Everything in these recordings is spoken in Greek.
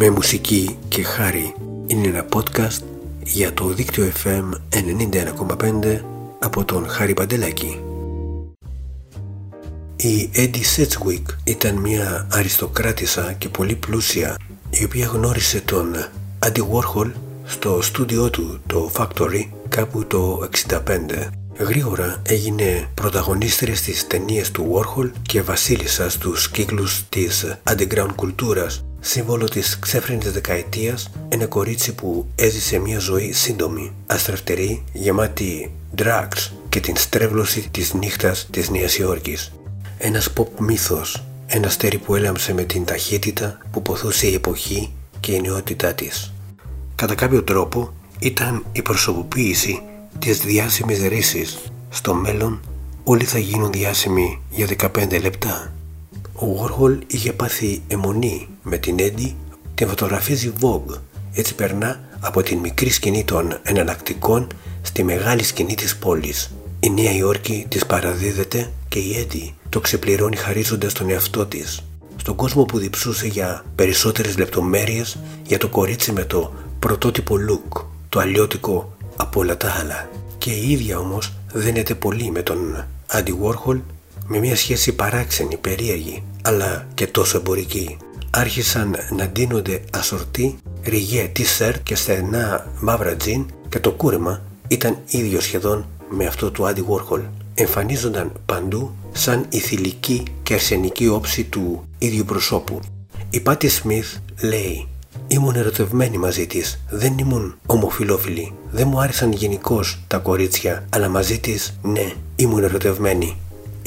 με μουσική και χάρη. Είναι ένα podcast για το δίκτυο FM 91,5 από τον Χάρη Παντελάκη. Η Eddie Sedgwick ήταν μια αριστοκράτησα και πολύ πλούσια η οποία γνώρισε τον Andy Warhol στο στούντιό του το Factory κάπου το 65 Γρήγορα έγινε πρωταγωνίστρια στις ταινίες του Warhol και βασίλισσα στους κύκλους της underground κουλτούρας σύμβολο της ξέφρενης δεκαετίας ένα κορίτσι που έζησε μια ζωή σύντομη, αστραφτερή, γεμάτη drugs και την στρέβλωση της νύχτας της Νέας Υόρκης. Ένας pop μύθος, ένα αστέρι που έλαμψε με την ταχύτητα που ποθούσε η εποχή και η νεότητά της. Κατά κάποιο τρόπο ήταν η προσωποποίηση της διάσημης ρίσης. Στο μέλλον όλοι θα γίνουν διάσημοι για 15 λεπτά. Ο Warhol είχε πάθει αιμονή με την Έντι την φωτογραφίζει Vogue. Έτσι περνά από την μικρή σκηνή των εναλλακτικών στη μεγάλη σκηνή της πόλης. Η Νέα Υόρκη της παραδίδεται και η Έντι το ξεπληρώνει χαρίζοντας τον εαυτό της. Στον κόσμο που διψούσε για περισσότερες λεπτομέρειες για το κορίτσι με το πρωτότυπο look, το αλλιώτικο από όλα τα άλλα. Και η ίδια όμως δένεται πολύ με τον Andy Warhol με μια σχέση παράξενη, περίεργη, αλλά και τόσο εμπορική. Άρχισαν να ντύνονται ασορτή, ριγέ t-shirt και στενά μαύρα τζιν και το κούρεμα ήταν ίδιο σχεδόν με αυτό του Andy Warhol. Εμφανίζονταν παντού σαν η θηλυκή και αρσενική όψη του ίδιου προσώπου. Η Πάτη Σμιθ λέει Ήμουν ερωτευμένη μαζί της. Δεν ήμουν ομοφιλόφιλη. Δεν μου άρεσαν γενικώς τα κορίτσια, αλλά μαζί της, ναι, ήμουν ερωτευμένη.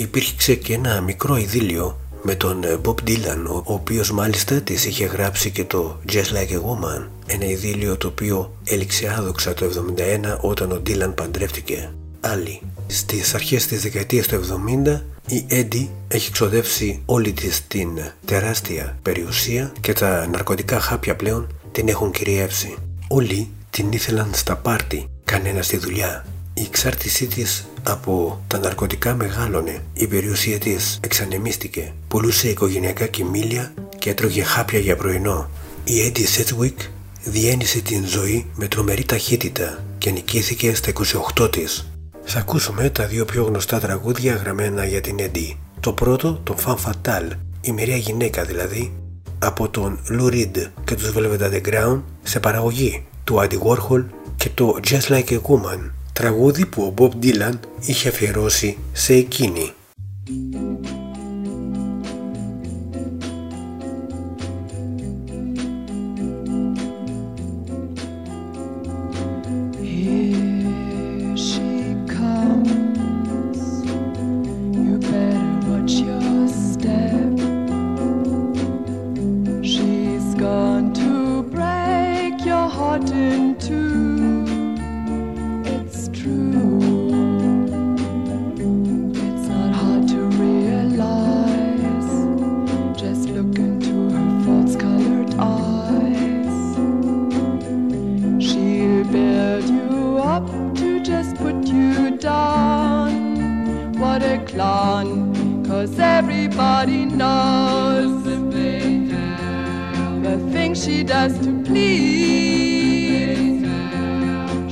Υπήρχε και ένα μικρό ειδήλιο με τον Bob Dylan, ο οποίος μάλιστα της είχε γράψει και το Just Like a Woman, ένα ειδήλιο το οποίο έληξε άδοξα το 71 όταν ο Dylan παντρεύτηκε. Άλλη. Στις αρχές της δεκαετίας του 70 η Έντι έχει ξοδεύσει όλη της την τεράστια περιουσία και τα ναρκωτικά χάπια πλέον την έχουν κυριεύσει. Όλοι την ήθελαν στα πάρτι, κανένα στη δουλειά. Η εξάρτησή της από τα ναρκωτικά μεγάλωνε, η περιουσία της εξανεμίστηκε, πουλούσε οικογενειακά κοιμήλια και έτρωγε χάπια για πρωινό. Η Έντι Σέτσουικ διένυσε την ζωή με τρομερή ταχύτητα και νικήθηκε στα 28 της. Θα ακούσουμε τα δύο πιο γνωστά τραγούδια γραμμένα για την Eddie. Το πρώτο, το Fan Fatal, η μερία γυναίκα δηλαδή, από τον Lou Reed και τους Velvet Underground σε παραγωγή του Andy Warhol και το Just Like a Woman, τραγούδι που ο Bob Dylan είχε αφιερώσει σε εκείνη. the clan, cause everybody knows the thing she does to please.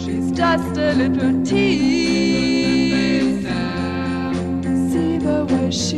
She's just a little tease. See the way she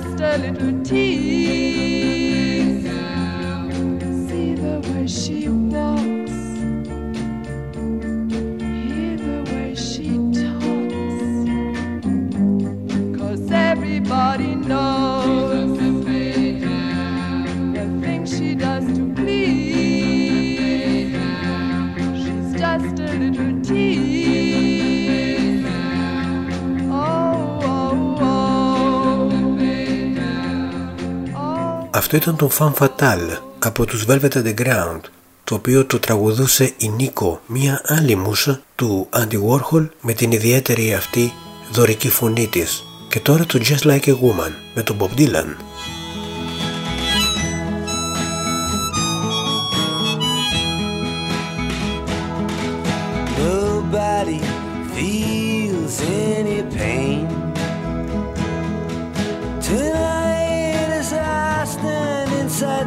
just a little tease. See the way she walks. Αυτό ήταν το Fan Fatal από τους Velvet Underground το οποίο το τραγουδούσε η Νίκο, μία άλλη μουσα του Andy Warhol με την ιδιαίτερη αυτή δωρική φωνή της. Και τώρα το Just Like a Woman με τον Bob Dylan.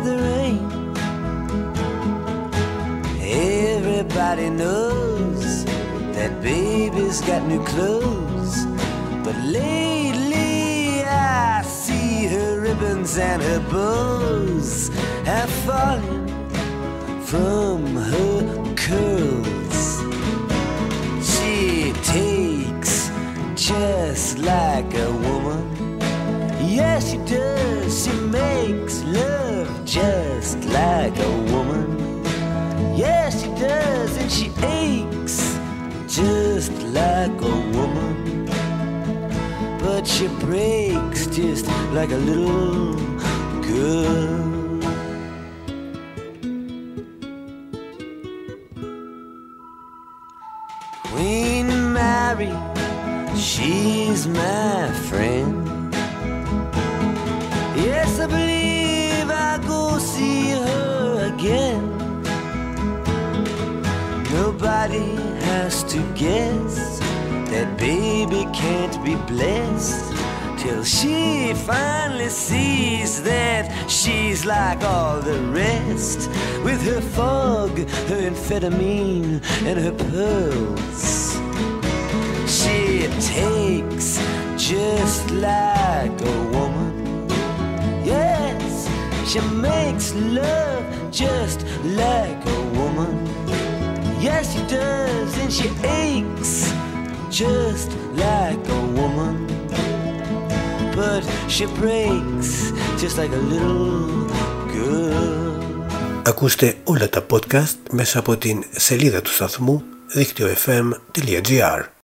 The rain. Everybody knows that baby's got new clothes. But lately I see her ribbons and her bows Have fallen from her curls. She takes just like a woman. Yes, she does. She makes love just like a woman. Yes, she does. And she aches just like a woman. But she breaks just like a little girl. Queen Mary, she's my friend. Has to guess that baby can't be blessed till she finally sees that she's like all the rest with her fog, her amphetamine, and her pearls. She takes just like a woman. Yes, she makes love just like a woman. Yes, she does, and she aches just like a woman. But she breaks just like a little girl. Ακούστε όλα τα podcast μέσα από την σελίδα του σταθμού δίκτυο fm.gr